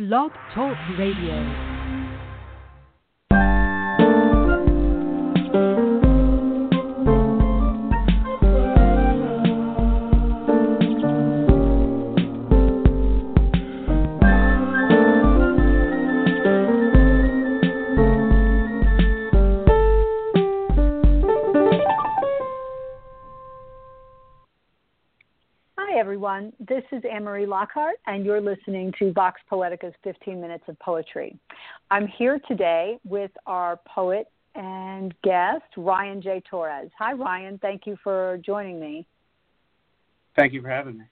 Blog Talk Radio. Everyone. This is Annmarie Lockhart, and you're listening to Vox Poetica's 15 Minutes of Poetry. I'm here today with our poet and guest, Ryan J. Torres. Hi, Ryan. Thank you for joining me. Thank you for having me.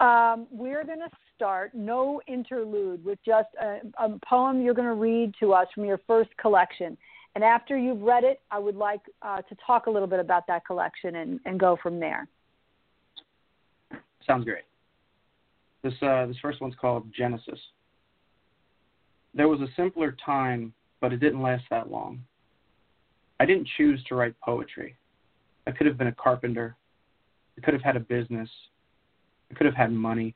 Um, we're going to start, no interlude, with just a, a poem you're going to read to us from your first collection. And after you've read it, I would like uh, to talk a little bit about that collection and, and go from there. Sounds great. This uh, this first one's called Genesis. There was a simpler time, but it didn't last that long. I didn't choose to write poetry. I could have been a carpenter. I could have had a business. I could have had money.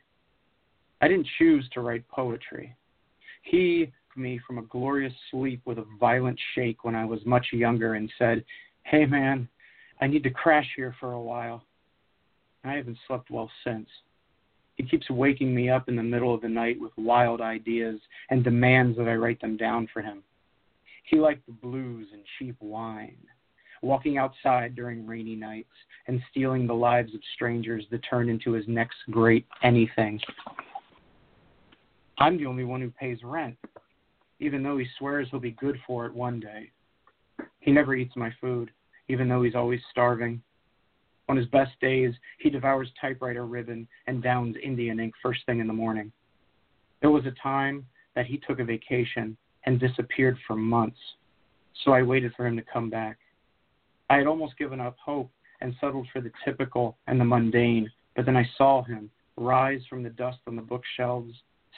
I didn't choose to write poetry. He me from a glorious sleep with a violent shake when I was much younger and said, Hey man, I need to crash here for a while. I haven't slept well since. He keeps waking me up in the middle of the night with wild ideas and demands that I write them down for him. He liked the blues and cheap wine, walking outside during rainy nights and stealing the lives of strangers to turn into his next great anything. I'm the only one who pays rent, even though he swears he'll be good for it one day. He never eats my food, even though he's always starving on his best days, he devours typewriter ribbon and downs Indian ink first thing in the morning. There was a time that he took a vacation and disappeared for months, so I waited for him to come back. I had almost given up hope and settled for the typical and the mundane, but then I saw him rise from the dust on the bookshelves,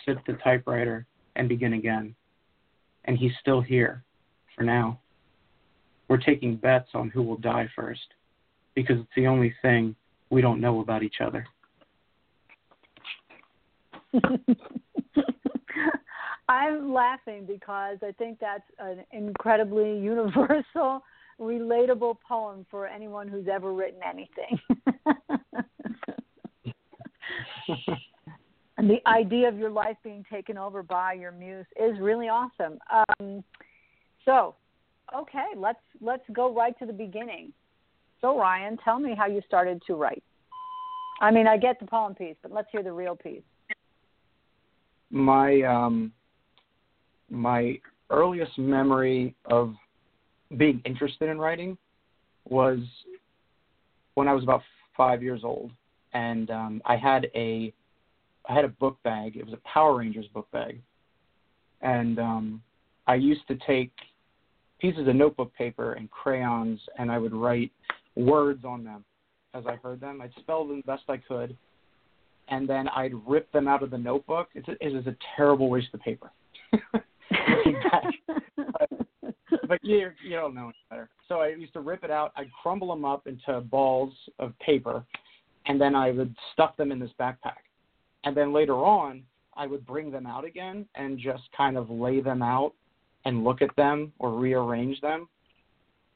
sit the typewriter, and begin again. And he's still here, for now. We're taking bets on who will die first because it's the only thing we don't know about each other. I'm laughing because I think that's an incredibly universal, relatable poem for anyone who's ever written anything. and the idea of your life being taken over by your muse is really awesome. Um, so, okay, let's let's go right to the beginning. So, Ryan, tell me how you started to write. I mean, I get the poem piece, but let's hear the real piece. My um, my earliest memory of being interested in writing was when I was about five years old, and um, I had a I had a book bag. It was a Power Rangers book bag, and um, I used to take pieces of notebook paper and crayons, and I would write words on them as I heard them. I'd spell them the best I could, and then I'd rip them out of the notebook. It's a, it is a terrible waste of paper. but, but you you don't know any better. So I used to rip it out. I'd crumble them up into balls of paper, and then I would stuff them in this backpack. And then later on, I would bring them out again and just kind of lay them out and look at them or rearrange them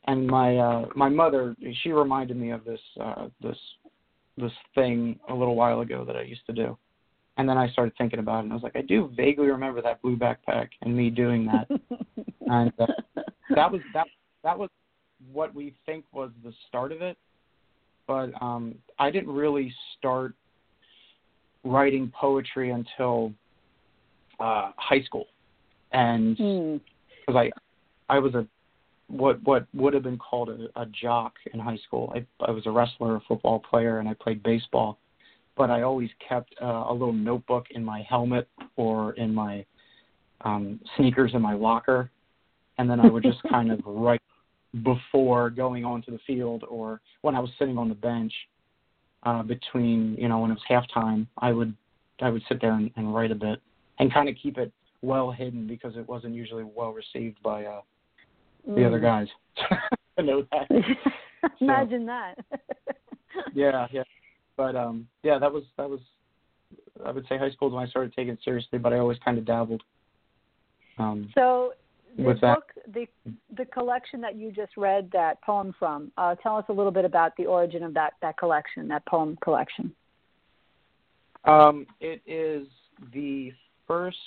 and my uh my mother she reminded me of this uh this this thing a little while ago that I used to do. And then I started thinking about it and I was like, I do vaguely remember that blue backpack and me doing that. and uh, that was that that was what we think was the start of it. But um I didn't really start writing poetry until uh high school. And because hmm. mm. I I was a what what would have been called a, a jock in high school. I, I was a wrestler, a football player, and I played baseball. but I always kept uh, a little notebook in my helmet or in my um, sneakers in my locker, and then I would just kind of write before going onto the field or when I was sitting on the bench uh, between you know when it was halftime. I would I would sit there and, and write a bit and kind of keep it well hidden because it wasn't usually well received by uh, the Mm. other guys. I know that. Imagine that. yeah, yeah. But um yeah, that was that was I would say high school is when I started taking it seriously, but I always kind of dabbled. Um So the With that- book, the the collection that you just read that poem from, uh, tell us a little bit about the origin of that that collection, that poem collection. um it is the first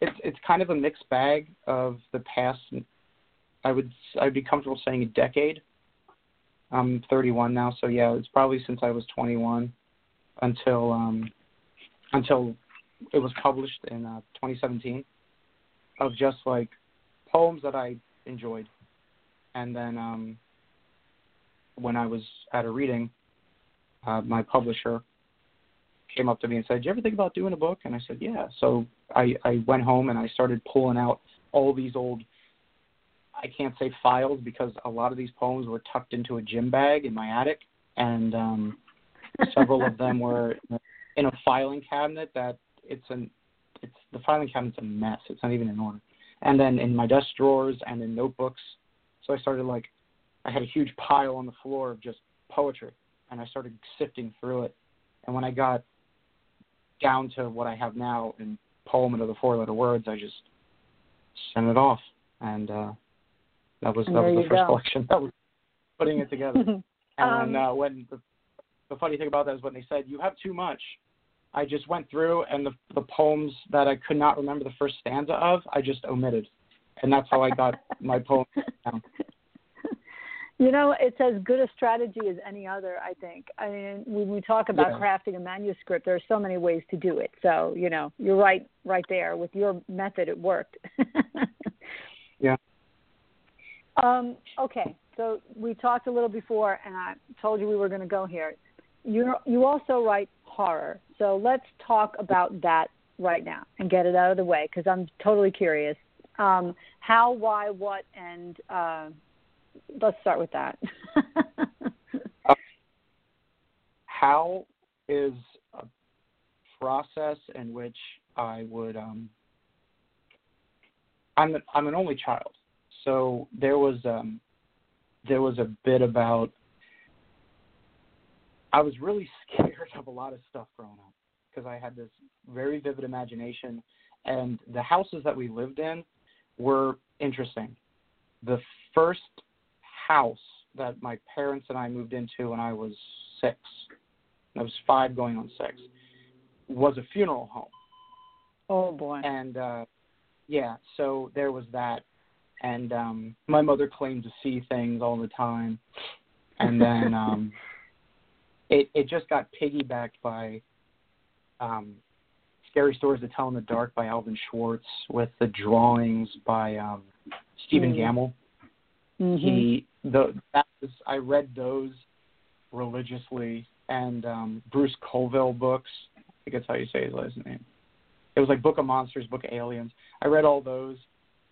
it's it's kind of a mixed bag of the past I would I'd be comfortable saying a decade. I'm 31 now, so yeah, it's probably since I was 21 until um until it was published in uh, 2017 of just like poems that I enjoyed. And then um when I was at a reading, uh, my publisher came up to me and said, "Do you ever think about doing a book?" And I said, "Yeah." So I I went home and I started pulling out all these old I can't say files because a lot of these poems were tucked into a gym bag in my attic and um several of them were in a filing cabinet that it's an it's the filing cabinet's a mess. It's not even in order. And then in my desk drawers and in notebooks. So I started like I had a huge pile on the floor of just poetry and I started sifting through it. And when I got down to what I have now in poem into the four letter words, I just sent it off. And uh that was that there was the first go. collection. That was putting it together. And Um, when, uh, when the, the funny thing about that is when they said you have too much, I just went through and the the poems that I could not remember the first stanza of, I just omitted, and that's how I got my poem down. You know, it's as good a strategy as any other, I think. I mean, when we talk about Yeah. crafting a manuscript, there are so many ways to do it. So, you know, you're right right there. With your method, it worked. Yeah. Um, okay, so we talked a little before, and I told you we were going to go here. You you also write horror, so let's talk about that right now and get it out of the way because I'm totally curious. Um, how, why, what, and uh, let's start with that. How is a process in which I would um I'm an, I'm an only child, so there was um there was a bit about I was really scared of a lot of stuff growing up because I had this very vivid imagination, and the houses that we lived in were interesting. The first house that my parents and I moved into when I was six, I was five going on six, was a funeral home oh boy. and uh yeah so there was that and um my mother claimed to see things all the time and then um it it just got piggybacked by um scary stories to tell in the dark by alvin schwartz with the drawings by um stephen Mm. Gammell Mhm. he the that was I read those religiously and um Bruce Colville books. I think that's how you say his last name. It was like Book of Monsters, Book of Aliens. I read all those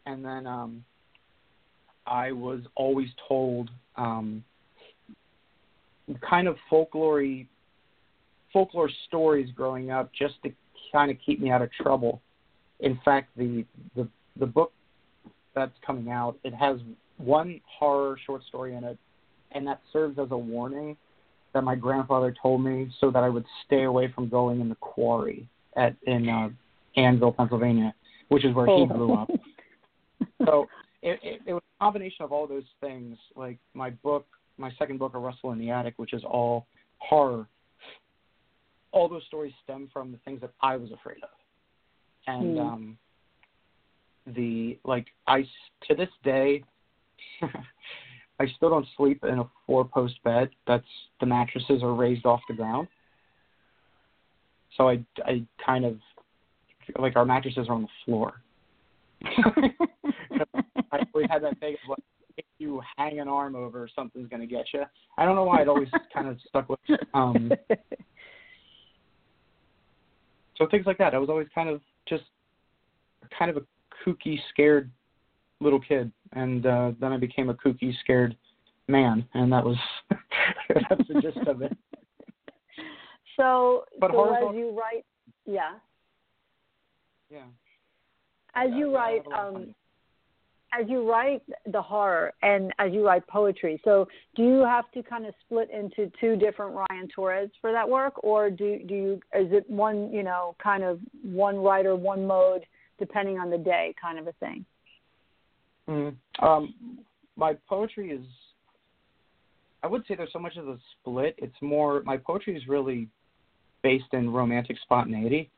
and then um I was always told um kind of folklore folklore stories growing up just to kind of keep me out of trouble. In fact, the the the book that's coming out, it has one horror short story in it, and that serves as a warning that my grandfather told me so that I would stay away from going in the quarry at in uh, Annville, Pennsylvania, which is where he grew up. So it, it, it was combination of all those things, like my book, my second book, A Rustle in the Attic, which is all horror. All those stories stem from the things that I was afraid of, and Hmm. um, the like I, to this day, I still don't sleep in a four post bed. That's the mattresses are raised off the ground. So I I kind of like our mattresses are on the floor. I always had that thing of like if you hang an arm over, something's gonna get you. I don't know why it always kind of stuck with. Um, so things like that. I was always kind of just kind of a kooky, scared little kid, and uh, then I became a kooky, scared man, and that was that's the gist of it. So, But so as you write, yeah, Yeah. as Yeah, you write, have a lot of um. As you write the horror and as you write poetry, so do you have to kind of split into two different Ryan Torres for that work, or do do you is it one you know kind of one writer one mode depending on the day kind of a thing? Mm. Um, my poetry is. I would say there's so much of a split. It's more my poetry is really based in romantic spontaneity.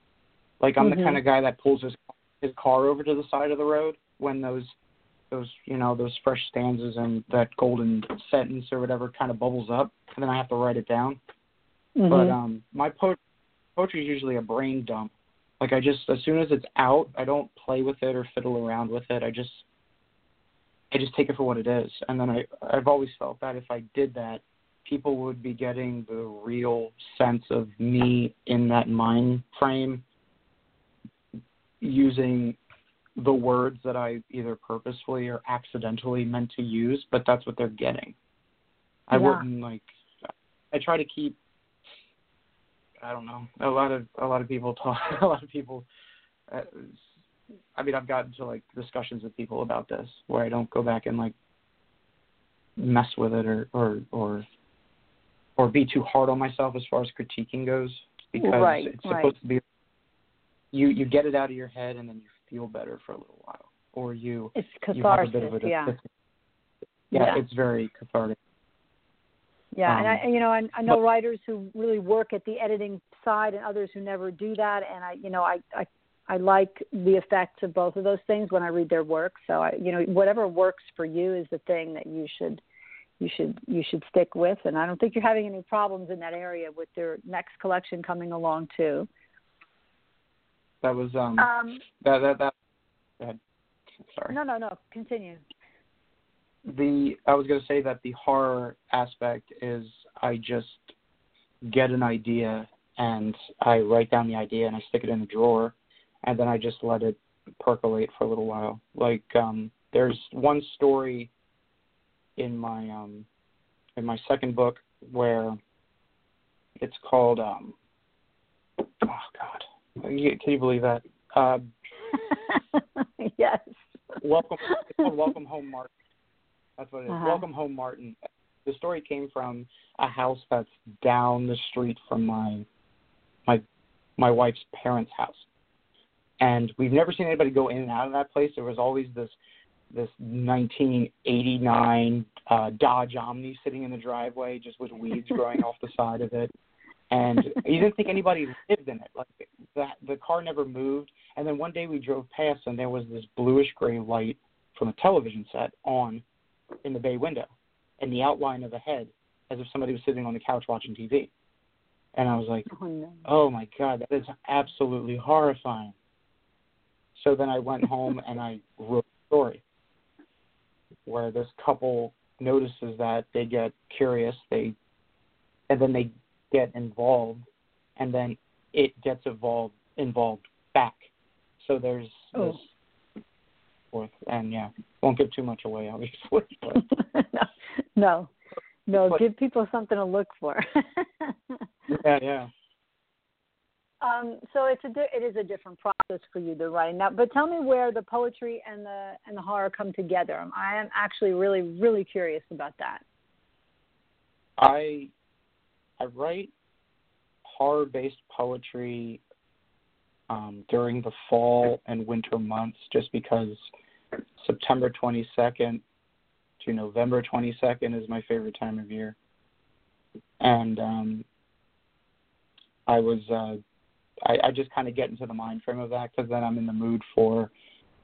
Like I'm Mhm. the kind of guy that pulls his his car over to the side of the road when those those you know those fresh stanzas and that golden sentence or whatever kind of bubbles up, and then I have to write it down. But Mhm. um, my po- poetry is usually a brain dump. Like I just as soon as it's out, I don't play with it or fiddle around with it. I just I just take it for what it is. And then I I've always felt that if I did that, people would be getting the real sense of me in that mind frame using the words that I either purposefully or accidentally meant to use, but that's what they're getting. I Yeah. wouldn't like I try to keep I don't know. A lot of a lot of people talk a lot of people uh, I mean, I've gotten to like discussions with people about this where I don't go back and like mess with it or or or or be too hard on myself as far as critiquing goes because Right, it's right. supposed to be you you get it out of your head and then you feel better for a little while or you It's you have a bit of a yeah. yeah, Yeah. it's very cathartic Yeah, and I, Um, you know, I, I know but- writers who really work at the editing side, and others who never do that. And I, you know, I, I, I like the effects of both of those things when I read their work. So I, you know, whatever works for you is the thing that you should, you should, you should stick with. And I don't think you're having any problems in that area with their next collection coming along too. That was um Um, that that that go ahead. sorry no, no, no. Continue. the I was going to say that the horror aspect is I just get an idea and I write down the idea and I stick it in a drawer and then I just let it percolate for a little while. Like um there's one story in my um in my second book where it's called um oh god can you, believe that uh yes. welcome welcome home martin that's what it is. Uh-huh. welcome home martin the story came from a house that's down the street from my my my wife's parents house and we've never seen anybody go in and out of that place there was always this this 1989 uh dodge omni sitting in the driveway just with weeds growing off the side of it and you didn't think anybody lived in it like that the car never moved and then one day we drove past and there was this bluish gray light from a television set on in the bay window and the outline of a head as if somebody was sitting on the couch watching TV. And I was like, Oh, no. oh my God, that is absolutely horrifying. So then I went home and I wrote a story where this couple notices that they get curious, they and then they get involved and then it gets involved involved back. So there's Oh. this forth and yeah, won't give too much away obviously. But no, no, But- give people something to look for. yeah, yeah. um, so it's a di- it is a different process for you to write now. But tell me where the poetry and the and the horror come together. I am actually really really curious about that. I I write horror based poetry um, during the fall and winter months just because September 22nd to November 22nd is my favorite time of year. And um, I was, uh, I, I just kind of get into the mind frame of that because then I'm in the mood for,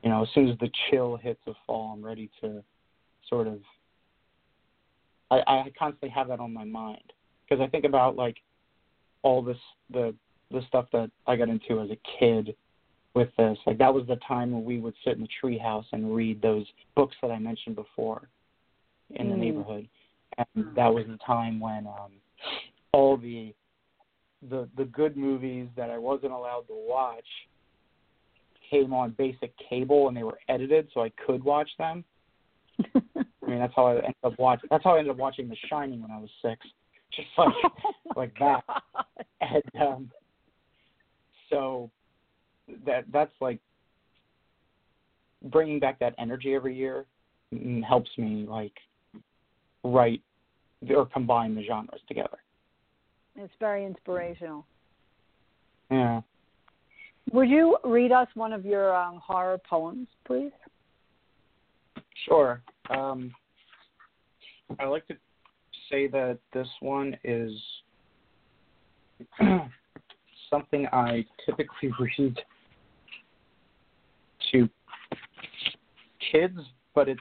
you know, as soon as the chill hits of fall, I'm ready to sort of, I, I constantly have that on my mind because I think about like all this, the, the stuff that I got into as a kid with this. Like that was the time when we would sit in the treehouse and read those books that I mentioned before in the Mm. neighborhood, and that was the time when um, all the the the good movies that I wasn't allowed to watch came on basic cable and they were edited so I could watch them. I mean that's how I ended up watching that's how I ended up watching The Shining when I was six. Just like oh like that. And um so that that's like bringing back that energy every year helps me like write or combine the genres together. It's very inspirational. Yeah. Would you read us one of your um, horror poems, please? Sure. Um, I like to say that this one is something I typically read to kids, but it's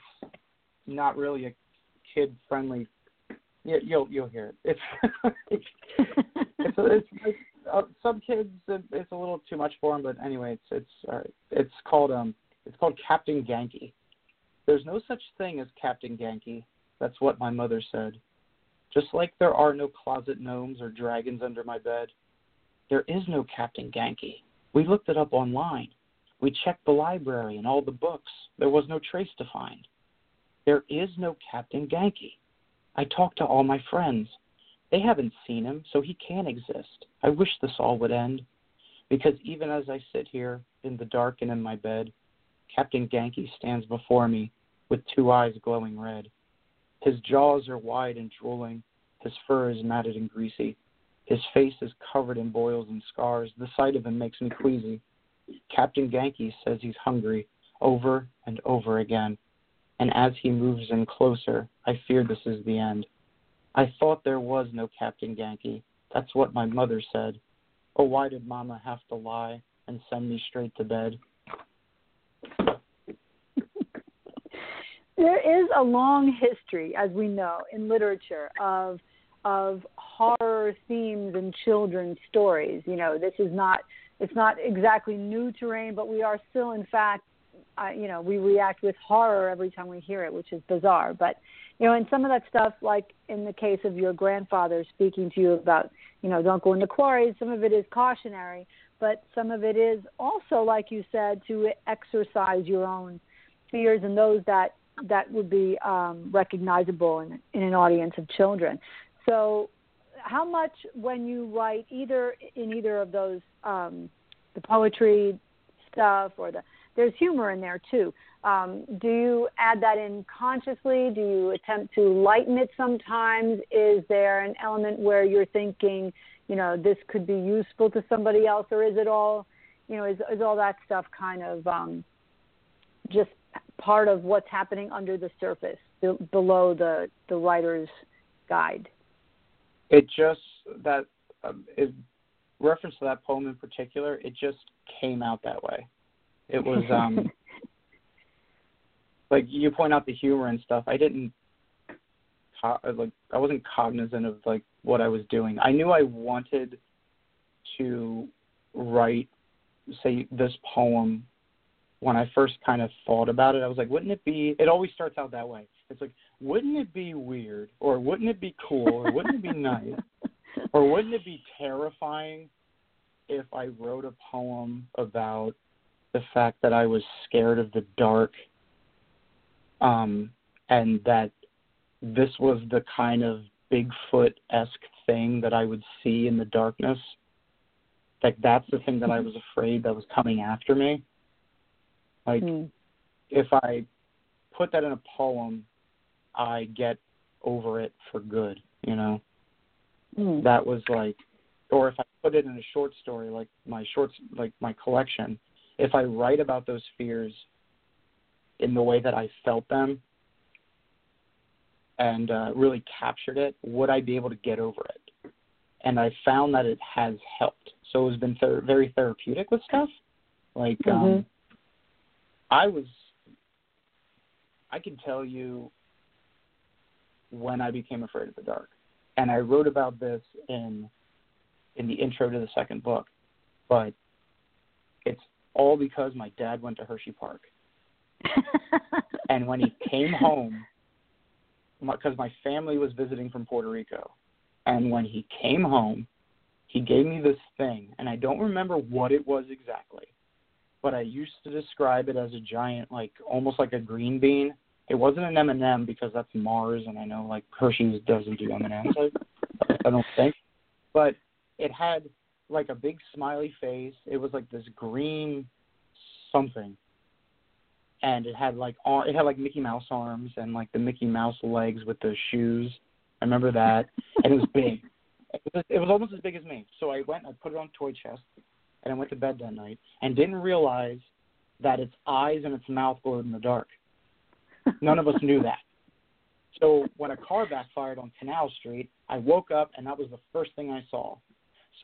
not really a kid friendly. Yeah, you'll you'll hear it. It's it's, it's, it's uh, some kids it, it's a little too much for them, but anyway, it's it's uh, it's called um it's called Captain Genki. There's no such thing as Captain Genki. That's what my mother said. Just like there are no closet gnomes or dragons under my bed, there is no Captain Genki. We looked it up online. We checked the library and all the books. There was no trace to find. There is no Captain Genki. I talked to all my friends. They haven't seen him, so he can't exist. I wish this all would end. Because even as I sit here in the dark and in my bed, Captain Genki stands before me with two eyes glowing red. His jaws are wide and drooling. His fur is matted and greasy. His face is covered in boils and scars. The sight of him makes me queasy. Captain Genki says he's hungry over and over again. And as he moves in closer, I fear this is the end. I thought there was no Captain Genki. That's what my mother said. Oh, why did Mama have to lie and send me straight to bed? There is a long history, as we know, in literature of of horror themes in children's stories. You know, this is not it's not exactly new terrain, but we are still, in fact, uh, you know, we react with horror every time we hear it, which is bizarre. But you know, and some of that stuff, like in the case of your grandfather speaking to you about, you know, don't go into quarries. Some of it is cautionary, but some of it is also, like you said, to exercise your own fears and those that that would be um, recognizable in, in an audience of children. So, how much when you write either in either of those, um, the poetry stuff or the there's humor in there too. Um, do you add that in consciously? Do you attempt to lighten it sometimes? Is there an element where you're thinking, you know, this could be useful to somebody else, or is it all, you know, is is all that stuff kind of um, just part of what's happening under the surface, be- below the the writer's guide? It just that um, is reference to that poem in particular. It just came out that way. It was um like you point out the humor and stuff. I didn't like I wasn't cognizant of like what I was doing. I knew I wanted to write say this poem when I first kind of thought about it. I was like, wouldn't it be it always starts out that way. It's like, wouldn't it be weird or wouldn't it be cool or wouldn't it be nice or wouldn't it be terrifying if I wrote a poem about the fact that I was scared of the dark, um, and that this was the kind of Bigfoot esque thing that I would see in the darkness. Like that's the thing that I was afraid that was coming after me. Like Mm. if I put that in a poem, I get over it for good, you know. Mm. That was like or if I put it in a short story like my shorts like my collection, if I write about those fears in the way that I felt them and uh, really captured it, would I be able to get over it? And I found that it has helped. So it's been ther- very therapeutic with stuff. Like um, Mhm. I was, I can tell you when I became afraid of the dark, and I wrote about this in in the intro to the second book, but it's all because my dad went to Hershey Park. And when he came home, because my family was visiting from Puerto Rico, and when he came home, he gave me this thing, and I don't remember what it was exactly, but I used to describe it as a giant, like almost like a green bean. It wasn't an M and m because that's Mars, and I know like Hershey's doesn't do M and M's. I don't think, but it had like a big smiley face. It was like this green something, and it had like ar- it had like Mickey Mouse arms and like the Mickey Mouse legs with the shoes. I remember that, and it was big. It was, it was almost as big as me. So I went, and I put it on toy chest, and I went to bed that night, and didn't realize that its eyes and its mouth glowed in the dark. None of us knew that. So when a car backfired on Canal Street, I woke up and that was the first thing I saw.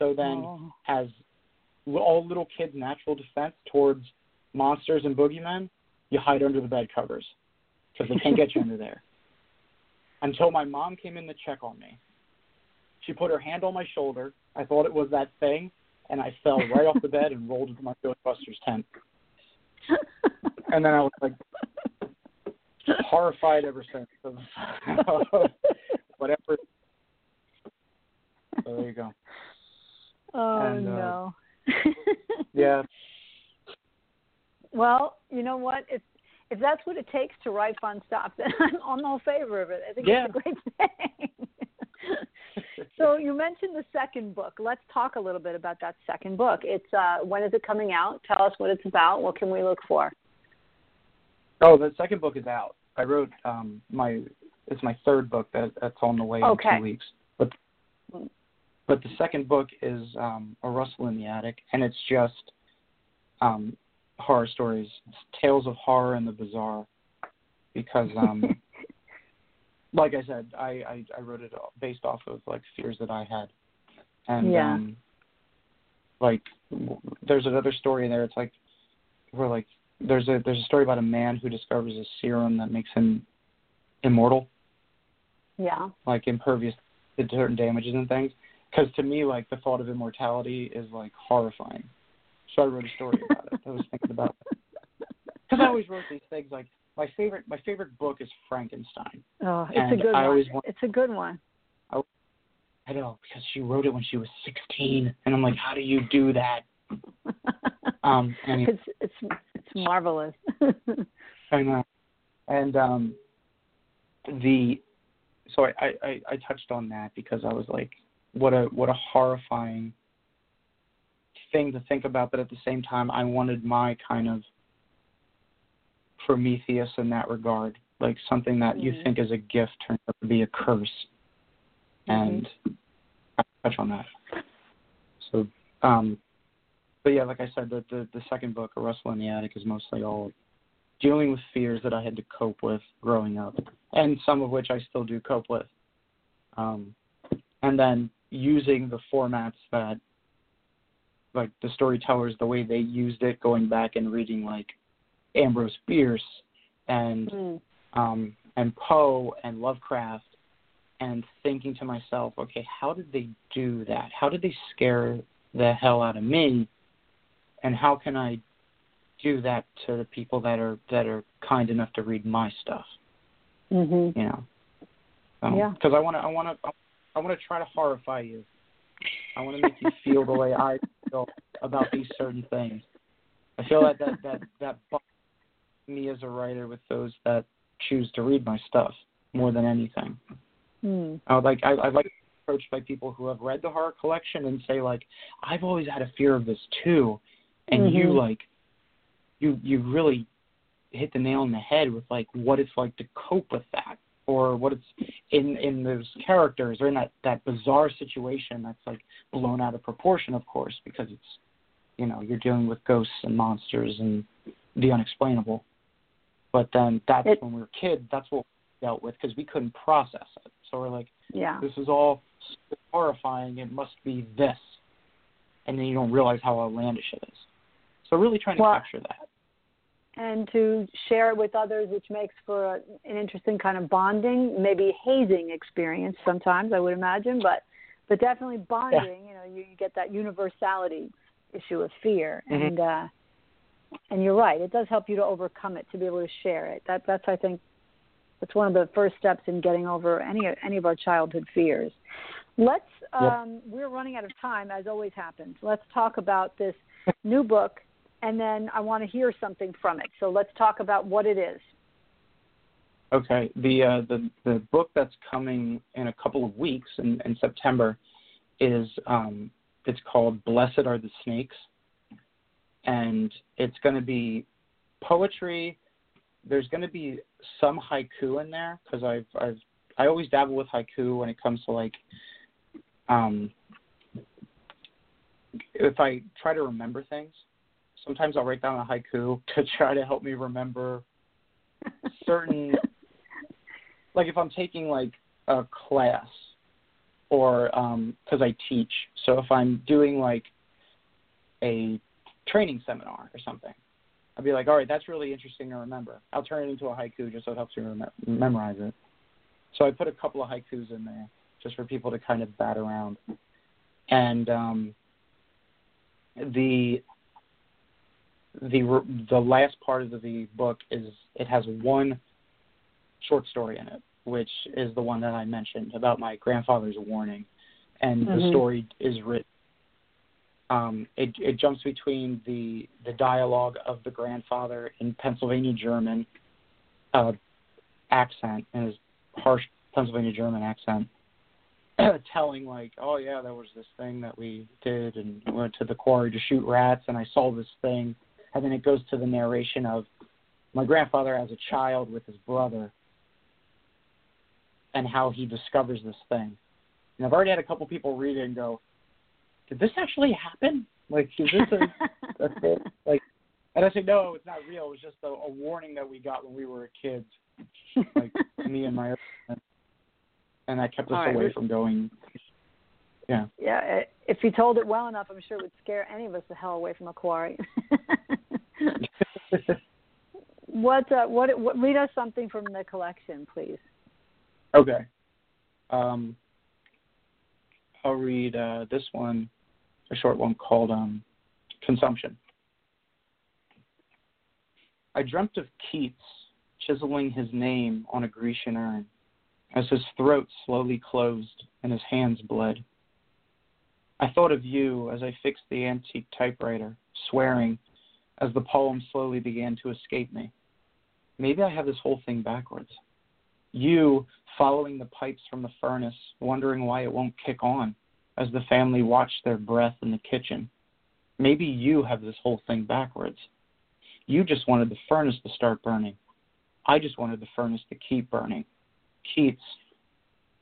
So then, Oh. as all little kids' natural defense towards monsters and boogeymen, you hide under the bed covers because they can't get you under there. Until my mom came in to check on me. She put her hand on my shoulder. I thought it was that thing, and I fell right off the bed and rolled into my Ghostbusters tent. And then I was like horrified ever since of whatever. So there you go. oh And, uh, no. Yeah, Well, you know what? If if that's what it takes to write fun stuff, then I'm all favor of it. I think Yeah. it's a great thing. so you mentioned the second book. Let's talk a little bit about that second book. It's uh when is it coming out? Tell us what it's about. What can we look for? Oh, the second book is out. I wrote um my it's my third book that that's on the way Okay. in two weeks. But but the second book is um A Rustle in the Attic and it's just um horror stories. It's tales of horror and the bizarre. Because um like I said, I, I, I wrote it based off of like fears that I had. And Yeah. um like w- there's another story in there, it's like where like there's a there's a story about a man who discovers a serum that makes him immortal, Yeah. like impervious to certain damages and things. Because to me, like the thought of immortality is like horrifying. So I wrote a story about it. I was thinking about because I always wrote these things. Like my favorite my favorite book is Frankenstein. Oh, it's a good I one. want- It's a good one. I know because she wrote it when she was 16, and I'm like, how do you do that? Um, and it's it's it's marvelous. I know. And um the so I, I, I, I touched on that because I was like, what a what a horrifying thing to think about, but at the same time I wanted my kind of Prometheus in that regard. Like something that you Mhm. think is a gift turns out to be a curse. And I touch on that. So um but yeah, like I said, the, the the second book, A Rustle in the Attic, is mostly all dealing with fears that I had to cope with growing up, and some of which I still do cope with. Um, and then using the formats that, like the storytellers, the way they used it, going back and reading like Ambrose Bierce and Mm. um, and Poe and Lovecraft, and thinking to myself, okay, how did they do that? How did they scare the hell out of me? And how can I do that to the people that are that are kind enough to read my stuff? Mhm. You know, Yeah. Because I want to, I want to, I want to try to horrify you. I want to make you feel the way I feel about these certain things. I feel that that that that me as a writer with those that choose to read my stuff more than anything. Mm. I would like I, I'd like to be approached by people who have read the horror collection and say like, I've always had a fear of this too, and you Mhm. like, you you really hit the nail on the head with like what it's like to cope with that, or what it's in in those characters or in that that bizarre situation that's like blown out of proportion, of course, because it's you know you're dealing with ghosts and monsters and the unexplainable. But then that's It- when we were kids. That's what we dealt with because we couldn't process it. So we're like, Yeah. this is all horrifying. It must be this, and then you don't realize how outlandish it is. So really trying to Well- capture that. and to share it with others, which makes for a, an interesting kind of bonding, maybe hazing experience sometimes, I would imagine, but but definitely bonding. You know, you, you get that universality issue of fear, Mhm. and uh, and you're right. It does help you to overcome it to be able to share it. That that's I think that's one of the first steps in getting over any any of our childhood fears. Let's. Um, We're running out of time, as always happens. Let's talk about this new book, and then I want to hear something from it. So let's talk about what it is. Okay. The uh, the the book that's coming in a couple of weeks in, in September is um, it's called Blessed Are the Snakes, and it's going to be poetry. There's going to be some haiku in there because I've I've I always dabble with haiku when it comes to like um, if I try to remember things. Sometimes I'll write down a haiku to try to help me remember certain like if I'm taking like a class or um because I teach. So if I'm doing like a training seminar or something, I'd be like, all right, that's really interesting to remember. I'll turn it into a haiku just so it helps me rem- memorize it. So I put a couple of haikus in there just for people to kind of bat around. And um, the the the last part of the book is it has one short story in it, which is the one that I mentioned about my grandfather's warning, and Mm-hmm. the story is written. Um, it, it jumps between the the dialogue of the grandfather in Pennsylvania German uh, accent and his harsh Pennsylvania German accent, telling like, oh yeah, there was this thing that we did, and went to the quarry to shoot rats, and I saw this thing, and then it goes to the narration of my grandfather as a child with his brother, and how he discovers this thing. And I've already had a couple people read it and go, did this actually happen? Like, is this a, a thing? Like, and I say, no, it's not real. It was just a, a warning that we got when we were kids, like me and my other and that kept us right. away from going. Yeah. yeah, if you told it well enough, I'm sure it would scare any of us the hell away from a quarry. what, uh, what? What? Read us something from the collection, please. Okay. Um, I'll read uh, this one, a short one called um, Consumption. I dreamt of Keats chiseling his name on a Grecian urn as his throat slowly closed and his hands bled. I thought of you as I fixed the antique typewriter, swearing as the poem slowly began to escape me. Maybe I have this whole thing backwards you following the pipes from the furnace, wondering why it won't kick on as the family watched their breath in the kitchen. Maybe you have this whole thing backwards. You just wanted the furnace to start burning. I just wanted the furnace to keep burning. Keats,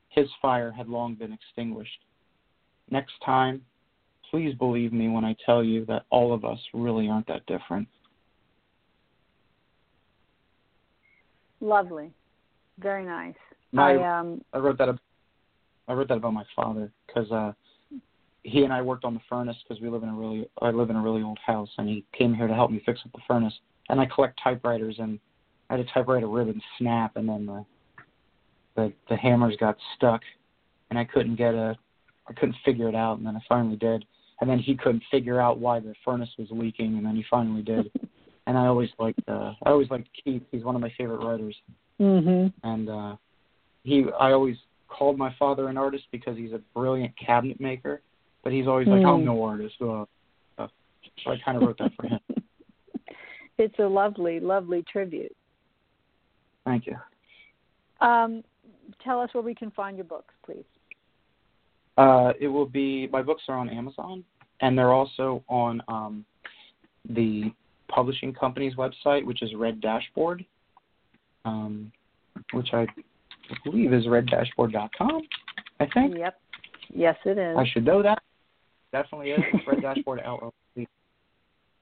his fire had long been extinguished. Next time, please believe me when I tell you that all of us really aren't that different. Lovely, very nice. My- I um. I wrote that. ab- I wrote that about my father because uh, he and I worked on the furnace because we live in a really. I live in a really old house, and he came here to help me fix up the furnace. And I collect typewriters, and I had a typewriter ribbon snap, and then the the the hammers got stuck, and I couldn't get a. I couldn't figure it out, and then I finally did. And then he couldn't figure out why the furnace was leaking, and then he finally did. and I always liked. Uh, I always liked Keats. He's one of my favorite writers Mhm. and uh he I always called my father an artist because he's a brilliant cabinet maker, but he's always like, Mm. I'm no artist. Uh, uh, so I kind of wrote that for him. It's a lovely, lovely tribute. Thank you. Um, tell us where we can find your books, please. Uh, it will be my books are on Amazon, and they're also on um, the publishing company's website, which is Red Dashboard, um, which I believe is reddashboard.com. I think Yep. Yes, it is. I should know that. Definitely is. It's Red Dashboard LLC.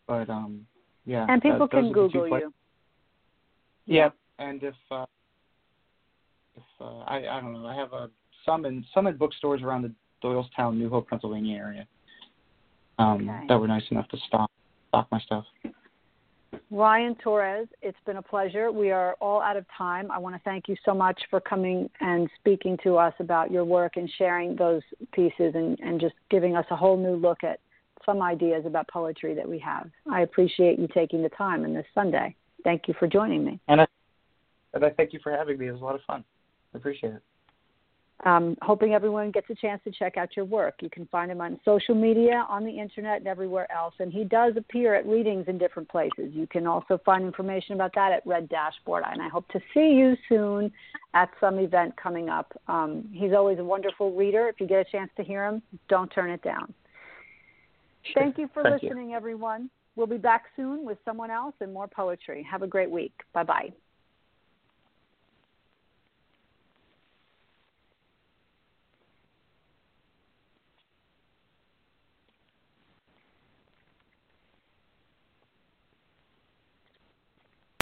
But um, yeah. and people that- can are the two Google you. Yep. And if uh, if uh, I I don't know, I have uh, some in some in bookstores around the Doylestown, New Hope, Pennsylvania area. Um, Okay. that were nice enough to stock stock my stuff. Ryan Torres, it's been a pleasure. We are all out of time. I want to thank you so much for coming and speaking to us about your work and sharing those pieces and, and just giving us a whole new look at some ideas about poetry that we have. I appreciate you taking the time on this Sunday. Thank you for joining me. And I and I thank you for having me. It was a lot of fun. I appreciate it. Um, hoping everyone gets a chance to check out your work. You can find him on social media, on the internet, and everywhere else. And he does appear at readings in different places. You can also find information about that at Red Dashboard. And I hope to see you soon at some event coming up. Um, he's always a wonderful reader. If you get a chance to hear him, don't turn it down. Sure. Thank you for Thank listening, you. everyone. We'll be back soon with someone else and more poetry. Have a great week. Bye bye.